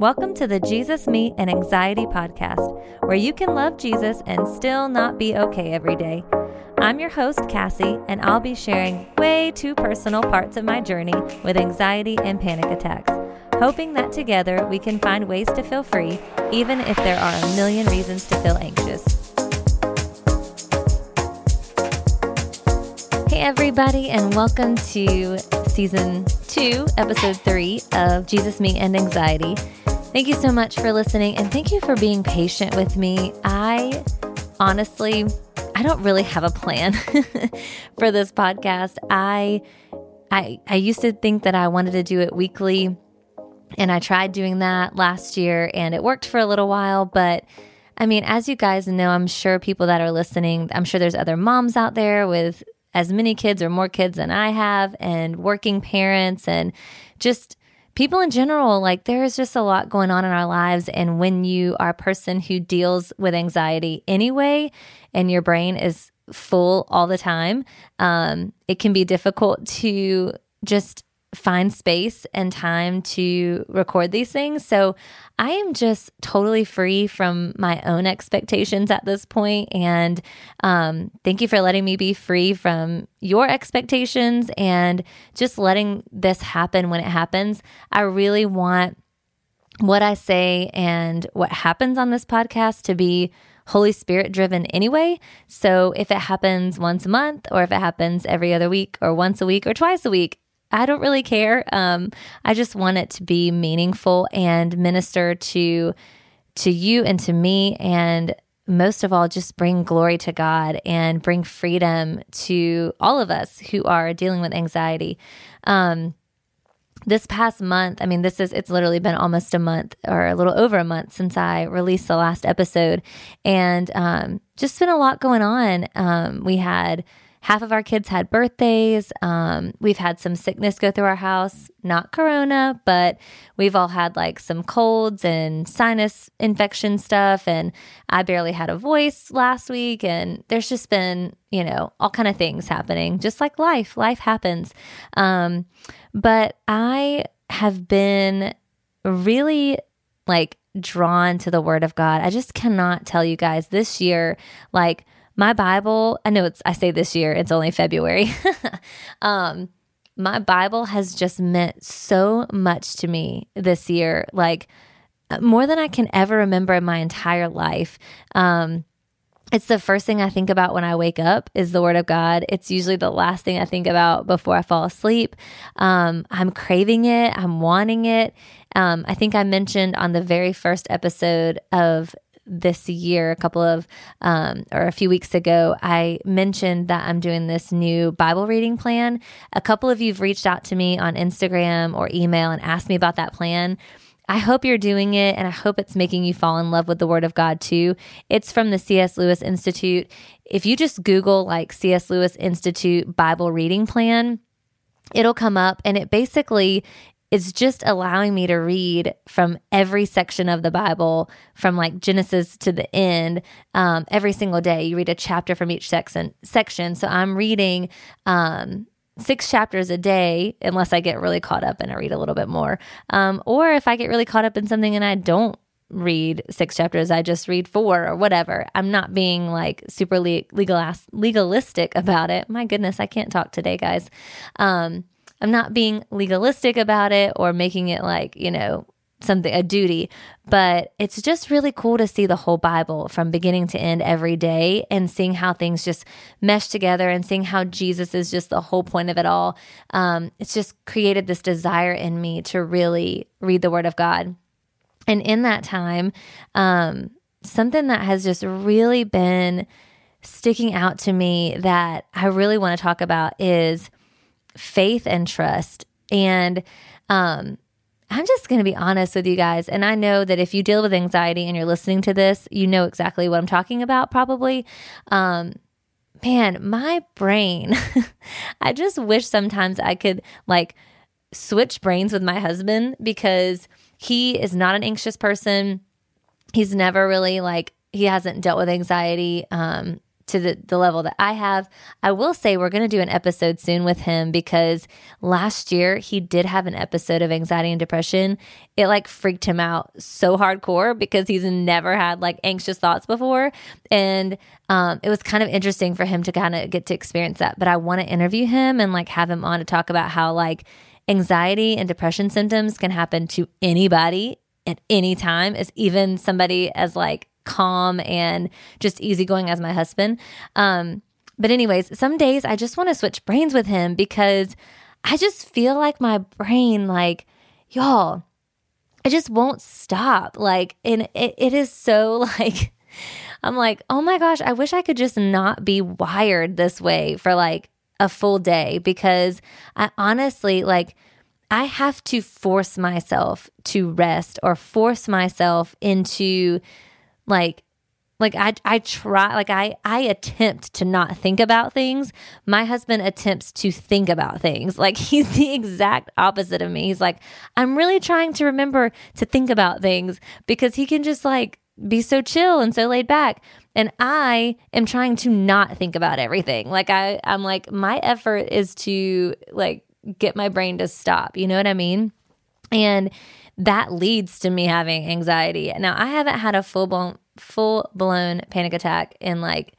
Welcome to the Jesus, Me, and Anxiety podcast, where you can love Jesus and still not be okay every day. I'm your host, Cassie, and I'll be sharing way too personal parts of my journey with anxiety and panic attacks, hoping that together we can find ways to feel free, even if there are a million reasons to feel anxious. Hey, everybody, and welcome to season two, episode three of Jesus, Me, and Anxiety. Thank you so much for listening, and thank you for being patient with me. I honestly, I don't really have a plan for this podcast. I, I, I used to think that I wanted to do it weekly, and I tried doing that last year, and it worked for a little while, but. I mean, as you guys know, I'm sure people that are listening, I'm sure there's other moms out there with as many kids or more kids than I have, and working parents, and just people in general, like there is just a lot going on in our lives. And when you are a person who deals with anxiety anyway, and your brain is full all the time, um, it can be difficult to just find space and time to record these things. So I am just totally free from my own expectations at this point. And um, thank you for letting me be free from your expectations and just letting this happen when it happens. I really want what I say and what happens on this podcast to be Holy Spirit driven anyway. So if it happens once a month, or if it happens every other week, or once a week, or twice a week, I don't really care. Um, I just want it to be meaningful and minister to to you and to me and most of all just bring glory to God and bring freedom to all of us who are dealing with anxiety. Um, this past month, I mean, this is, it's literally been almost a month or a little over a month since I released the last episode. And um, just been a lot going on. Um, we had half of our kids had birthdays. Um, we've had some sickness go through our house, not corona, but we've all had like some colds and sinus infection stuff. And I barely had a voice last week. And there's just been, you know, all kind of things happening, just like life. Life happens. Um, but I have been really like drawn to the word of God. I just cannot tell you guys this year, like, my Bible, I know it's, I say this year, it's only February. um, my Bible has just meant so much to me this year, like more than I can ever remember in my entire life. Um, it's the first thing I think about when I wake up is the Word of God. It's usually the last thing I think about before I fall asleep. Um, I'm craving it. I'm wanting it. Um, I think I mentioned on the very first episode of this year, a couple of, um, or a few weeks ago, I mentioned that I'm doing this new Bible reading plan. A couple of you've reached out to me on Instagram or email and asked me about that plan. I hope you're doing it and I hope it's making you fall in love with the Word of God too. It's from the C.S. Lewis Institute. If you just Google like C.S. Lewis Institute Bible reading plan, it'll come up and it basically is just allowing me to read from every section of the Bible, from like Genesis to the end, um, every single day. You read a chapter from each section. Section. So I'm reading um, six chapters a day, unless I get really caught up and I read a little bit more, um, or if I get really caught up in something and I don't read six chapters, I just read four or whatever. I'm not being like super legal legalistic about it. My goodness, I can't talk today, guys. Um, I'm not being legalistic about it or making it like, you know, something a duty, but it's just really cool to see the whole Bible from beginning to end every day and seeing how things just mesh together and seeing how Jesus is just the whole point of it all. Um, it's just created this desire in me to really read the Word of God. And in that time, um, something that has just really been sticking out to me that I really want to talk about is faith and trust. And um, I'm just going to be honest with you guys. And I know that if you deal with anxiety and you're listening to this, you know exactly what I'm talking about, probably. Um, man, my brain, I just wish sometimes I could like switch brains with my husband because he is not an anxious person. He's never really like, he hasn't dealt with anxiety um, to the, the level that I have. I will say we're going to do an episode soon with him because last year he did have an episode of anxiety and depression. It like freaked him out so hardcore because he's never had like anxious thoughts before. And um, it was kind of interesting for him to kind of get to experience that. But I want to interview him and like have him on to talk about how like anxiety and depression symptoms can happen to anybody at any time, as even somebody as like calm and just easygoing as my husband. Um, but, anyways, some days I just want to switch brains with him because I just feel like my brain, like, y'all, it just won't stop. Like, and it, it is so like, I'm like, oh my gosh, I wish I could just not be wired this way for like a full day because I honestly, like, I have to force myself to rest or force myself into like like I I try like I I attempt to not think about things. My husband attempts to think about things. Like he's the exact opposite of me. He's like I'm really trying to remember to think about things because he can just like be so chill and so laid back and I am trying to not think about everything. Like I I'm like my effort is to like get my brain to stop. You know what I mean? And that leads to me having anxiety. Now, I haven't had a full blown full blown panic attack in like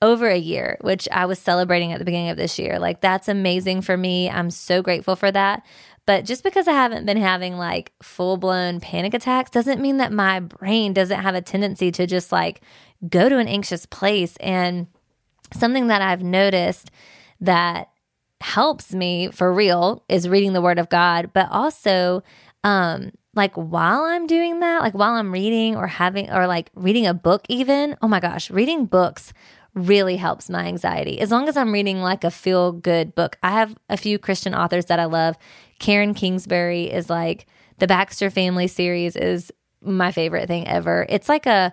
over a year, which I was celebrating at the beginning of this year. Like that's amazing for me. I'm so grateful for that. But just because I haven't been having like full blown panic attacks doesn't mean that my brain doesn't have a tendency to just like go to an anxious place. And something that I've noticed that helps me for real is reading the word of God, but also um like while I'm doing that, like while I'm reading or having or like reading a book even, oh my gosh, reading books really helps my anxiety. As long as I'm reading like a feel good book. I have a few Christian authors that I love. Karen Kingsbury is like the Baxter Family series is my favorite thing ever. It's like a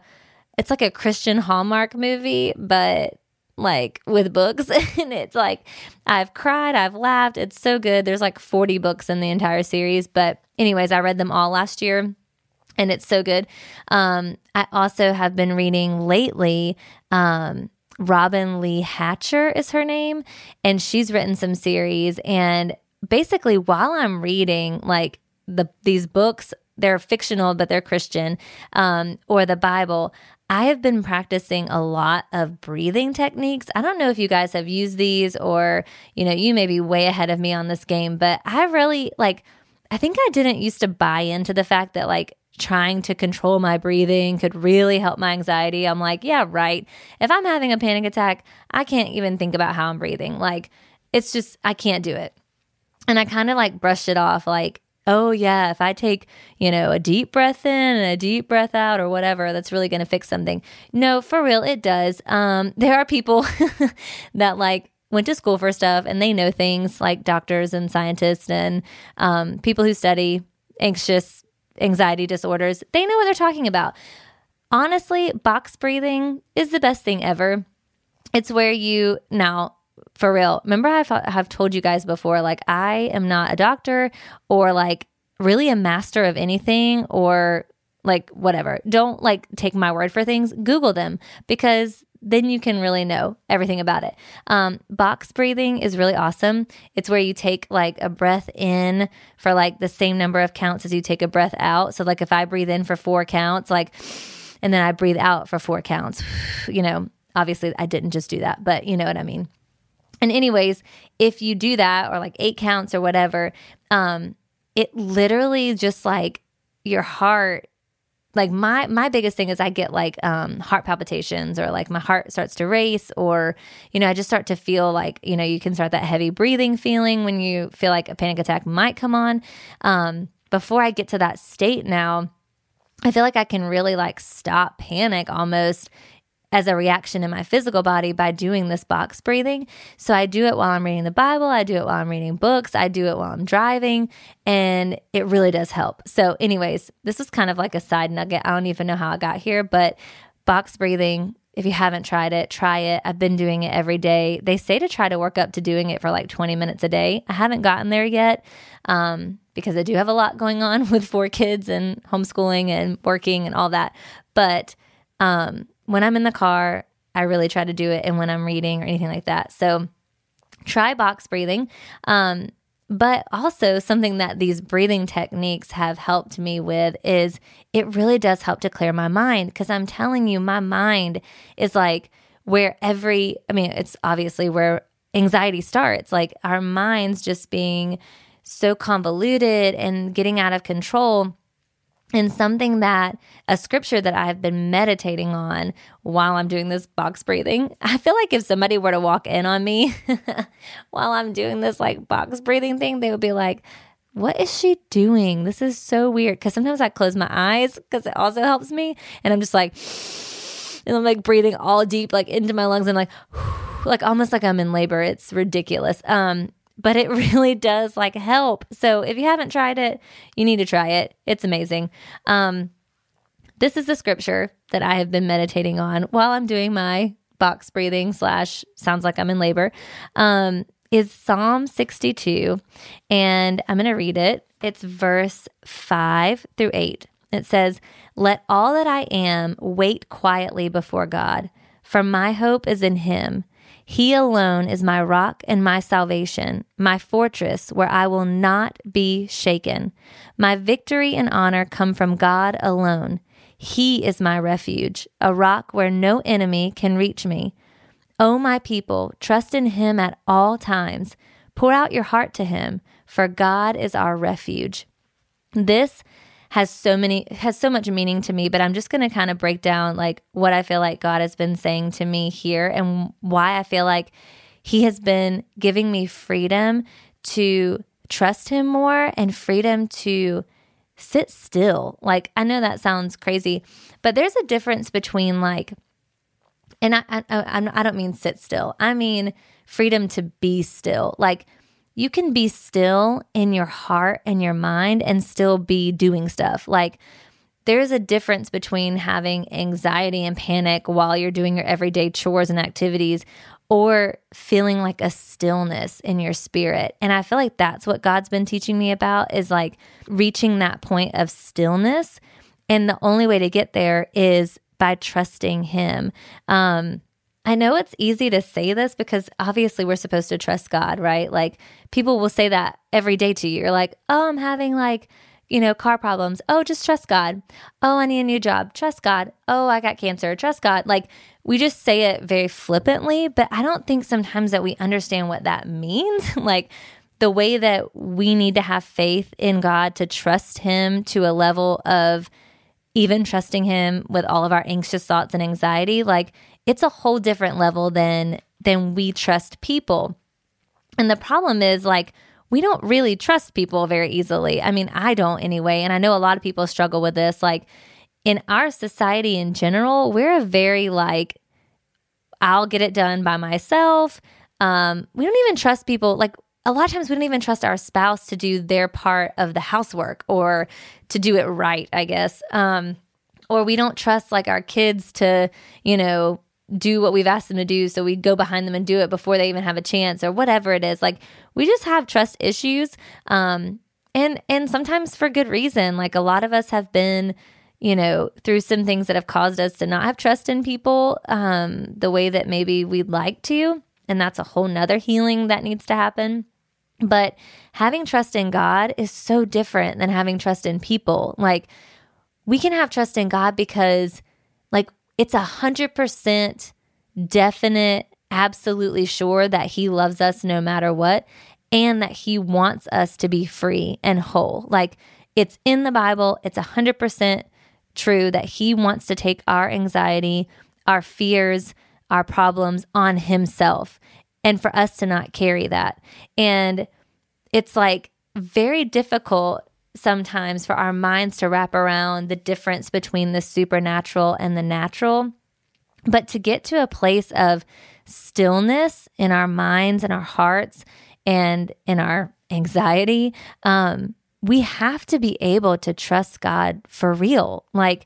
it's like a Christian Hallmark movie, but like with books and it's like I've cried, I've laughed. It's so good. There's like 40 books in the entire series, but anyways, I read them all last year and it's so good. Um, I also have been reading lately um, Robin Lee Hatcher is her name and she's written some series and basically while I'm reading like the these books they're fictional but they're Christian um, or the Bible I have been practicing a lot of breathing techniques. I don't know if you guys have used these or, you know, you may be way ahead of me on this game, but I really like, I think I didn't used to buy into the fact that like trying to control my breathing could really help my anxiety. I'm like, yeah, right. If I'm having a panic attack, I can't even think about how I'm breathing. Like, it's just, I can't do it. And I kind of like brushed it off like, oh yeah, if I take, you know, a deep breath in and a deep breath out or whatever, that's really going to fix something. No, for real, it does. Um, there are people that like went to school for stuff and they know things like doctors and scientists and um, people who study anxious anxiety disorders. They know what they're talking about. Honestly, box breathing is the best thing ever. It's where you now for real. Remember, I've, have told you guys before, like, I am not a doctor or like really a master of anything or like whatever. Don't like take my word for things. Google them because then you can really know everything about it. Um, box breathing is really awesome. It's where you take like a breath in for like the same number of counts as you take a breath out. So, like, if I breathe in for four counts, like, and then I breathe out for four counts, you know, obviously I didn't just do that, but you know what I mean. And anyways, if you do that or like eight counts or whatever, um, it literally just like your heart like my my biggest thing is I get like um, heart palpitations or like my heart starts to race or you know I just start to feel like you know you can start that heavy breathing feeling when you feel like a panic attack might come on. Um, before I get to that state now, I feel like I can really like stop panic almost as a reaction in my physical body by doing this box breathing. So I do it while I'm reading the Bible, I do it while I'm reading books, I do it while I'm driving, and it really does help. So, anyways, this was kind of like a side nugget. I don't even know how I got here, but box breathing. If you haven't tried it, try it. I've been doing it every day. They say to try to work up to doing it for like 20 minutes a day. I haven't gotten there yet um, because I do have a lot going on with four kids and homeschooling and working and all that. But um, when I'm in the car, I really try to do it and when I'm reading or anything like that. So try box breathing. Um, but also, something that these breathing techniques have helped me with is it really does help to clear my mind because I'm telling you, my mind is like where every, I mean, it's obviously where anxiety starts, like our minds just being so convoluted and getting out of control and something that a scripture that I've been meditating on while I'm doing this box breathing. I feel like if somebody were to walk in on me while I'm doing this like box breathing thing, they would be like, what is she doing? This is so weird. Cause sometimes I close my eyes because it also helps me. And I'm just like, and I'm like breathing all deep, like into my lungs and like, like almost like I'm in labor. It's ridiculous. Um, but it really does like help. So if you haven't tried it, you need to try it. It's amazing. Um, this is the scripture that I have been meditating on while I'm doing my box breathing slash sounds like I'm in labor. Um, is Psalm 62, and I'm going to read it. It's verse 5 through 8. It says, Let all that I am wait quietly before God, for my hope is in him. He alone is my rock and my salvation, my fortress where I will not be shaken. My victory and honor come from God alone. He is my refuge, a rock where no enemy can reach me. O my people, trust in him at all times. Pour out your heart to him, for God is our refuge. This has so many has so much meaning to me but i'm just going to kind of break down like what i feel like god has been saying to me here and why i feel like he has been giving me freedom to trust him more and freedom to sit still. Like i know that sounds crazy but there's a difference between like and i i, I don't mean sit still. I mean freedom to be still. Like you can be still in your heart and your mind and still be doing stuff. Like, there's a difference between having anxiety and panic while you're doing your everyday chores and activities or feeling like a stillness in your spirit. And I feel like that's what God's been teaching me about is like reaching that point of stillness. And the only way to get there is by trusting Him. Um, I know it's easy to say this because obviously we're supposed to trust God, right? Like people will say that every day to you. You're like, oh, I'm having like, you know, car problems. Oh, just trust God. Oh, I need a new job. Trust God. Oh, I got cancer. Trust God. Like we just say it very flippantly, but I don't think sometimes that we understand what that means. like the way that we need to have faith in God to trust Him to a level of even trusting Him with all of our anxious thoughts and anxiety. Like it's a whole different level than than we trust people. And the problem is like we don't really trust people very easily. I mean, I don't anyway, and I know a lot of people struggle with this like in our society in general, we're a very like I'll get it done by myself. Um, we don't even trust people like a lot of times we don't even trust our spouse to do their part of the housework or to do it right, I guess. Um, or we don't trust like our kids to, you know, do what we've asked them to do so we go behind them and do it before they even have a chance or whatever it is. Like we just have trust issues um and and sometimes for good reason. Like a lot of us have been you know through some things that have caused us to not have trust in people um the way that maybe we'd like to and that's a whole nother healing that needs to happen but having trust in god is so different than having trust in people. Like we can have trust in god because like it's a hundred percent definite, absolutely sure that He loves us no matter what, and that He wants us to be free and whole. Like it's in the Bible, it's a hundred percent true that He wants to take our anxiety, our fears, our problems on Himself, and for us to not carry that. And it's like very difficult sometimes for our minds to wrap around the difference between the supernatural and the natural. But to get to a place of stillness in our minds and our hearts and in our anxiety, um, we have to be able to trust God for real, like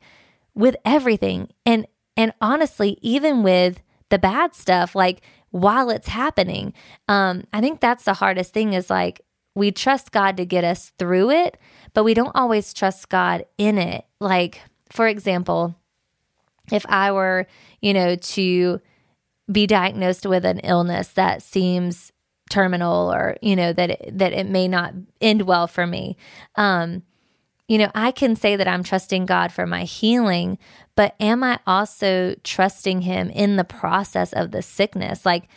with everything. And and honestly, even with the bad stuff, like while it's happening, um, I think that's the hardest thing is like we trust God to get us through it, but we don't always trust God in it. Like, for example, if I were, you know, to be diagnosed with an illness that seems terminal or you know that it, that it may not end well for me um you know i can say that i'm trusting god for my healing but am i also trusting him in the process of the sickness like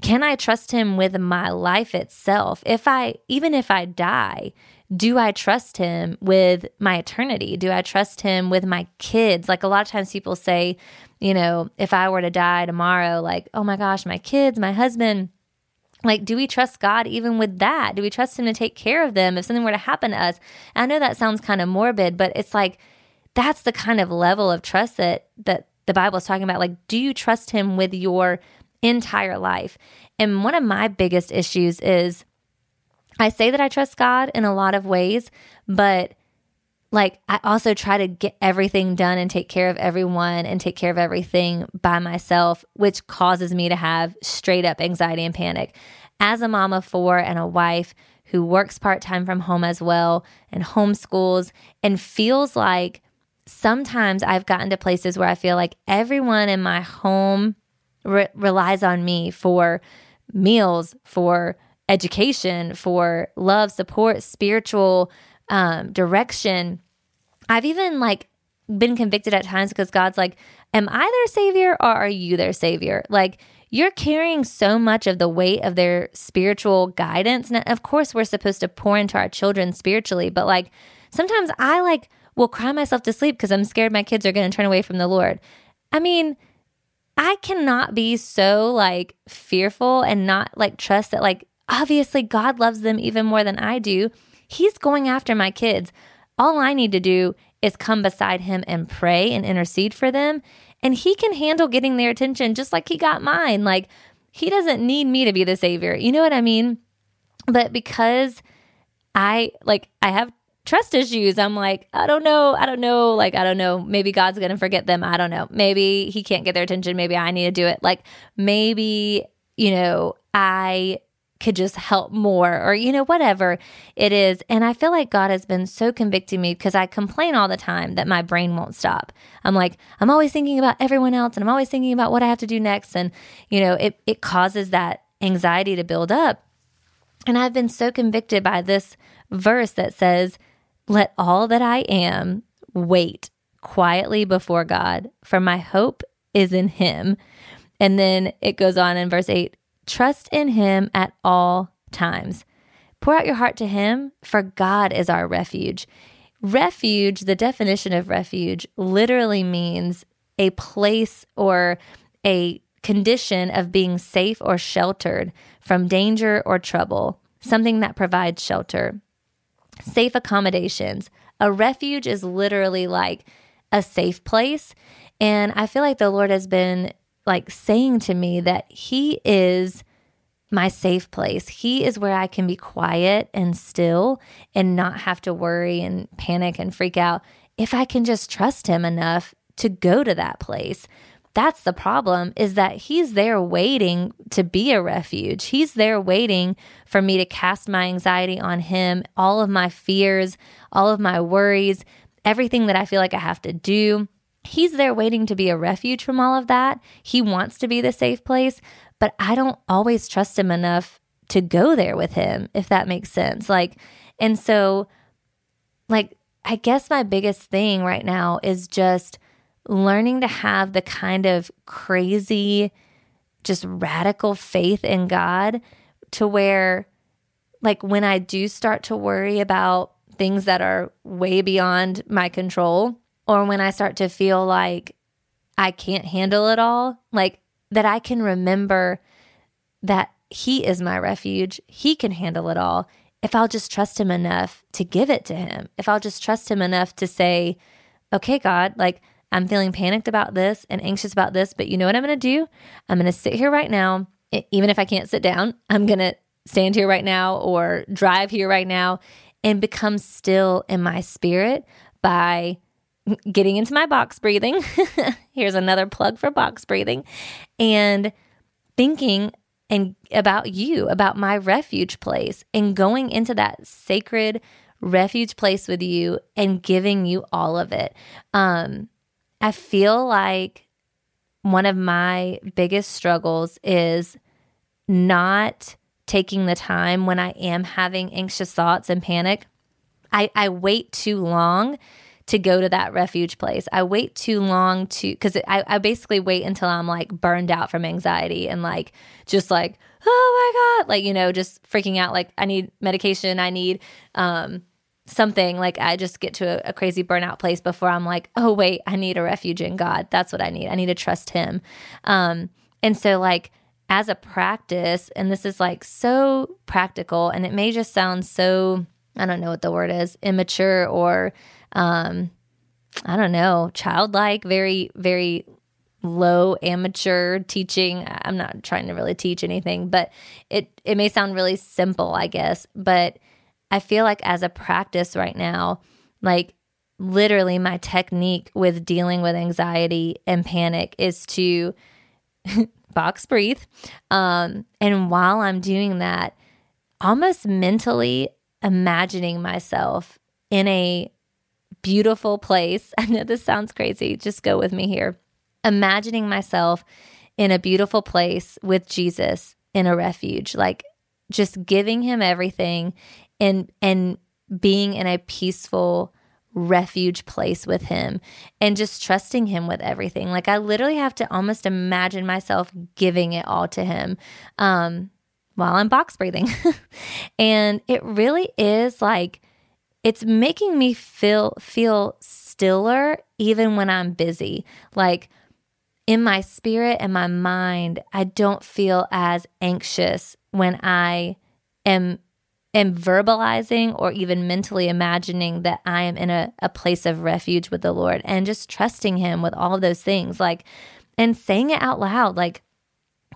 can i trust him with my life itself if i even if i die do I trust him with my eternity? Do I trust him with my kids? Like a lot of times people say, you know, if I were to die tomorrow, like, oh my gosh, my kids, my husband, like, do we trust God even with that? Do we trust Him to take care of them if something were to happen to us? I know that sounds kind of morbid, but it's like that's the kind of level of trust that that the Bible is talking about. Like, do you trust Him with your entire life? And one of my biggest issues is I say that I trust God in a lot of ways, but like I also try to get everything done and take care of everyone and take care of everything by myself, which causes me to have straight up anxiety and panic. As a mom of four and a wife who works part time from home as well and homeschools and feels like sometimes I've gotten to places where I feel like everyone in my home re- relies on me for meals, for education, for love, support, spiritual um, direction. I've even like been convicted at times because God's like, Am I their savior or are you their savior? Like, you're carrying so much of the weight of their spiritual guidance. And of course, we're supposed to pour into our children spiritually, but like sometimes I like will cry myself to sleep because I'm scared my kids are going to turn away from the Lord. I mean, I cannot be so like fearful and not like trust that like obviously God loves them even more than I do. He's going after my kids. All I need to do is come beside him and pray and intercede for them. And he can handle getting their attention just like he got mine. Like, he doesn't need me to be the savior. You know what I mean? But because I like, I have trust issues, I'm like, I don't know. I don't know. Like, I don't know. Maybe God's going to forget them. I don't know. Maybe he can't get their attention. Maybe I need to do it. Like, maybe, you know, I could just help more or you know whatever it is and i feel like god has been so convicting me because i complain all the time that my brain won't stop i'm like i'm always thinking about everyone else and i'm always thinking about what i have to do next and you know it, it causes that anxiety to build up and i've been so convicted by this verse that says let all that i am wait quietly before god for my hope is in him and then it goes on in verse 8 Trust in Him at all times. Pour out your heart to Him, for God is our refuge. Refuge, the definition of refuge, literally means a place or a condition of being safe or sheltered from danger or trouble, something that provides shelter. Safe accommodations. A refuge is literally like a safe place. And I feel like the Lord has been like saying to me that He is my safe place. He is where I can be quiet and still and not have to worry and panic and freak out if I can just trust Him enough to go to that place. That's the problem is that he's there waiting to be a refuge. He's there waiting for me to cast my anxiety on him, all of my fears, all of my worries, everything that I feel like I have to do. He's there waiting to be a refuge from all of that. He wants to be the safe place, but I don't always trust him enough to go there with him, if that makes sense. Like, and so, like, I guess my biggest thing right now is just learning to have the kind of crazy, just radical faith in God to where, like, when I do start to worry about things that are way beyond my control, or when I start to feel like I can't handle it all, like that I can remember that He is my refuge. He can handle it all. If I'll just trust Him enough to give it to Him, if I'll just trust Him enough to say, okay, God, like I'm feeling panicked about this and anxious about this, but you know what I'm going to do? I'm going to sit here right now. Even if I can't sit down, I'm going to stand here right now or drive here right now and become still in my spirit by getting into my box breathing. Here's another plug for box breathing and thinking and about you, about my refuge place and going into that sacred refuge place with you and giving you all of it. Um I feel like one of my biggest struggles is not taking the time when I am having anxious thoughts and panic. I, I wait too long to go to that refuge place. I wait too long to, because I, I basically wait until I'm like burned out from anxiety and like just like, oh my God, like, you know, just freaking out. Like, I need medication. I need, um, something like I just get to a, a, crazy burnout place before I'm like, oh wait, I need a refuge in God. That's what I need. I need to trust Him. Um, and so like as a practice, and this is like so practical, and it may just sound so I don't know what the word is, immature or um, I don't know, childlike, very very low amateur teaching. I'm not trying to really teach anything, but it it may sound really simple, I guess, but I feel like as a practice right now, like literally my technique with dealing with anxiety and panic is to box breathe. Um, and while I'm doing that, almost mentally imagining myself in a beautiful place. I know this sounds crazy. Just go with me here. Imagining myself in a beautiful place with Jesus in a refuge, like just giving him everything and and being in a peaceful refuge place with him and just trusting him with everything. Like I literally have to almost imagine myself giving it all to him um, while I'm box breathing. and it really is like it's making me feel feel stiller even when I'm busy. Like in my spirit and my mind, I don't feel as anxious when I am am verbalizing or even mentally imagining that I am in a, a place of refuge with the Lord and just trusting Him with all of those things, like, and saying it out loud, like,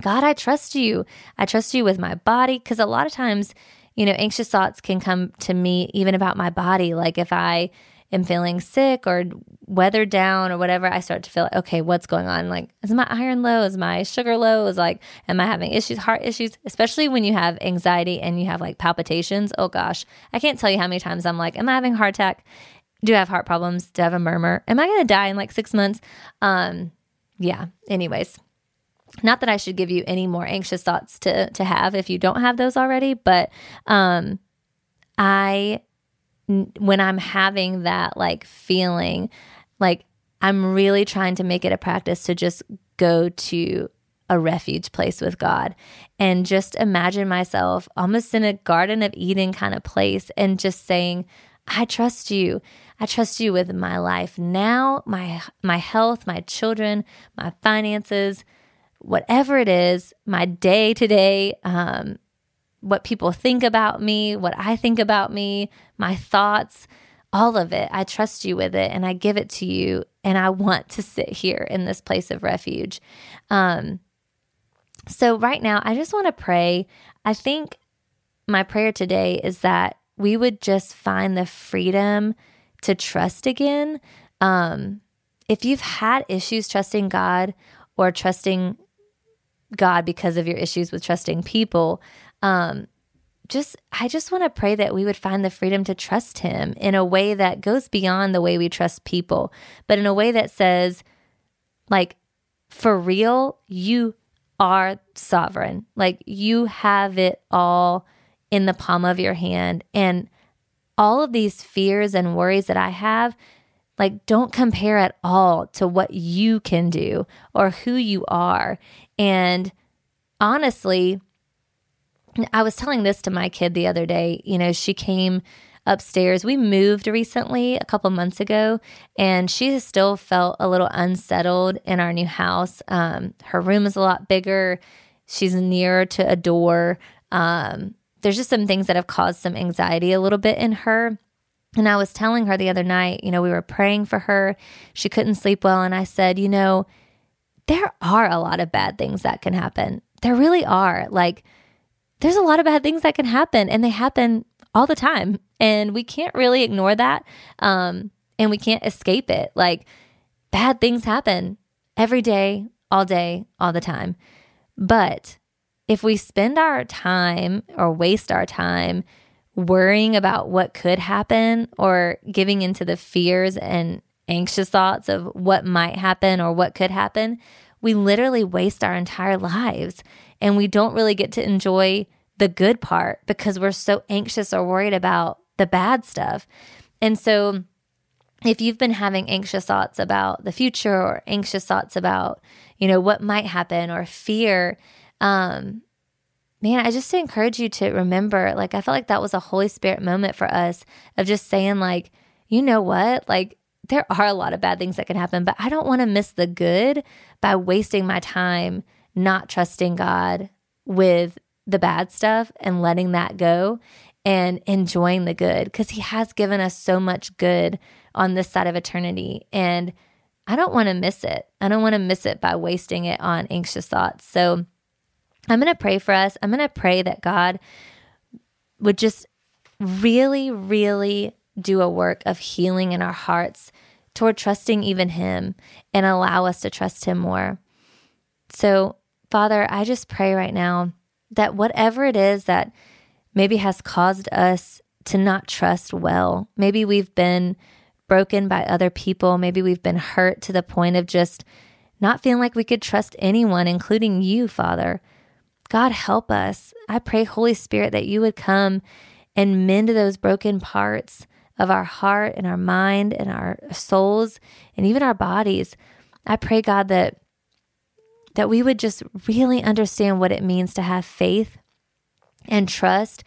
God, I trust you. I trust you with my body. Because a lot of times, you know, anxious thoughts can come to me even about my body. Like if I am feeling sick or weathered down or whatever, I start to feel like, okay, what's going on? Like, is my iron low? Is my sugar low? Is like, am I having issues, heart issues? Especially when you have anxiety and you have like palpitations. Oh gosh, I can't tell you how many times I'm like, am I having a heart attack? Do I have heart problems? Do I have a murmur? Am I going to die in like six months? Um, yeah. Anyways, not that I should give you any more anxious thoughts to to have if you don't have those already, but um, I when I'm having that like feeling, like I'm really trying to make it a practice to just go to a refuge place with God and just imagine myself almost in a Garden of Eden kind of place and just saying, I trust you. I trust you with my life now, my my health, my children, my finances, whatever it is, my day to day, um, what people think about me, what I think about me, my thoughts, all of it. I trust you with it and I give it to you. And I want to sit here in this place of refuge. Um, so, right now, I just want to pray. I think my prayer today is that we would just find the freedom to trust again. Um, if you've had issues trusting God or trusting God because of your issues with trusting people, um, just I just want to pray that we would find the freedom to trust him in a way that goes beyond the way we trust people, but in a way that says like for real, you are sovereign. Like you have it all in the palm of your hand and all of these fears and worries that I have like don't compare at all to what you can do or who you are. And honestly, I was telling this to my kid the other day. You know, she came upstairs. We moved recently a couple months ago, and she still felt a little unsettled in our new house. Um, her room is a lot bigger. She's nearer to a door. Um, there's just some things that have caused some anxiety a little bit in her. And I was telling her the other night, you know, we were praying for her. She couldn't sleep well. And I said, you know, there are a lot of bad things that can happen. There really are. Like, there's a lot of bad things that can happen and they happen all the time and we can't really ignore that um, and we can't escape it. Like bad things happen every day all day all the time. But if we spend our time or waste our time worrying about what could happen or giving into the fears and anxious thoughts of what might happen or what could happen we literally waste our entire lives and we don't really get to enjoy the good part because we're so anxious or worried about the bad stuff. And so, if you've been having anxious thoughts about the future or anxious thoughts about, you know, what might happen or fear, um, man, I just encourage you to remember, like, I felt like that was a Holy Spirit moment for us of just saying, like, you know what? Like, there are a lot of bad things that can happen, but I don't want to miss the good by wasting my time not trusting God with the bad stuff and letting that go and enjoying the good because He has given us so much good on this side of eternity. And I don't want to miss it. I don't want to miss it by wasting it on anxious thoughts. So I'm going to pray for us. I'm going to pray that God would just really, really do a work of healing in our hearts toward trusting even Him and allow us to trust Him more. So, Father, I just pray right now that whatever it is that maybe has caused us to not trust well, maybe we've been broken by other people, maybe we've been hurt to the point of just not feeling like we could trust anyone, including you, Father. God, help us. I pray, Holy Spirit, that you would come and mend those broken parts of our heart and our mind and our souls and even our bodies. I pray, God, that that we would just really understand what it means to have faith and trust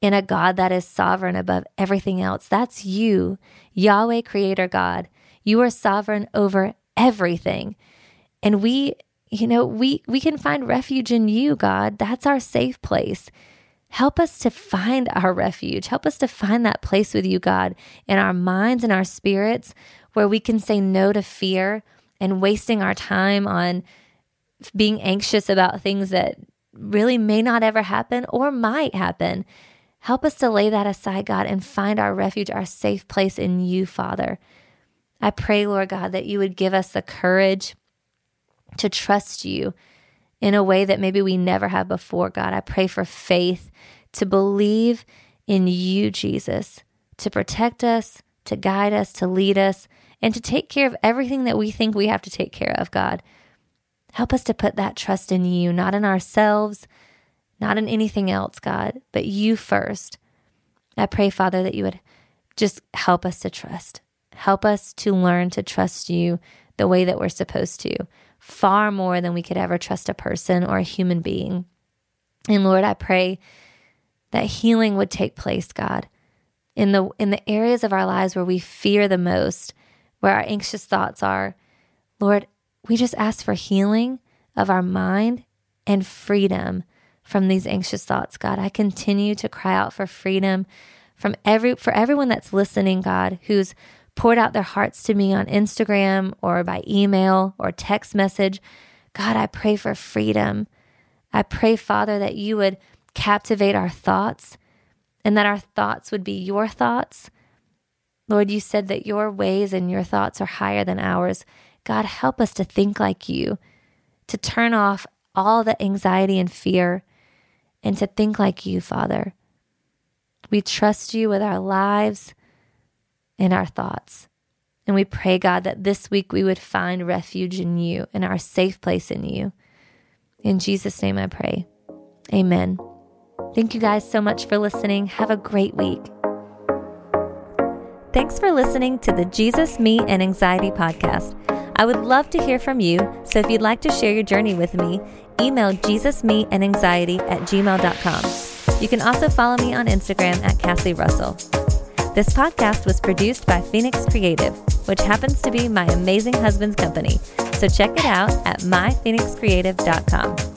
in a God that is sovereign above everything else. That's you, Yahweh, Creator God. You are sovereign over everything. And we, you know, we we can find refuge in you, God. That's our safe place. Help us to find our refuge. Help us to find that place with you, God, in our minds and our spirits where we can say no to fear and wasting our time on being anxious about things that really may not ever happen or might happen. Help us to lay that aside, God, and find our refuge, our safe place in you, Father. I pray, Lord God, that you would give us the courage to trust you in a way that maybe we never have before, God. I pray for faith to believe in you, Jesus, to protect us, to guide us, to lead us, and to take care of everything that we think we have to take care of, God. Help us to put that trust in you, not in ourselves, not in anything else, God, but you first. I pray, Father, that you would just help us to trust. Help us to learn to trust you the way that we're supposed to, far more than we could ever trust a person or a human being. And Lord, I pray that healing would take place, God, in the in the areas of our lives where we fear the most, where our anxious thoughts are. Lord, we just ask for healing of our mind and freedom from these anxious thoughts, God. I continue to cry out for freedom from every for everyone that's listening, God, who's poured out their hearts to me on Instagram or by email or text message. God, I pray for freedom. I pray, Father, that you would captivate our thoughts and that our thoughts would be your thoughts. Lord, you said that your ways and your thoughts are higher than ours. God, help us to think like you, to turn off all the anxiety and fear, and to think like you, Father. We trust you with our lives and our thoughts. And we pray, God, that this week we would find refuge in you and our safe place in you. In Jesus' name I pray. Amen. Thank you guys so much for listening. Have a great week. Thanks for listening to the Jesus, Me, and Anxiety podcast. I would love to hear from you, so if you'd like to share your journey with me, email jesusmeandanxiety at gmail.com. You can also follow me on Instagram at Cassie Russell. This podcast was produced by Phoenix Creative, which happens to be my amazing husband's company. So check it out at myphoenixcreative.com.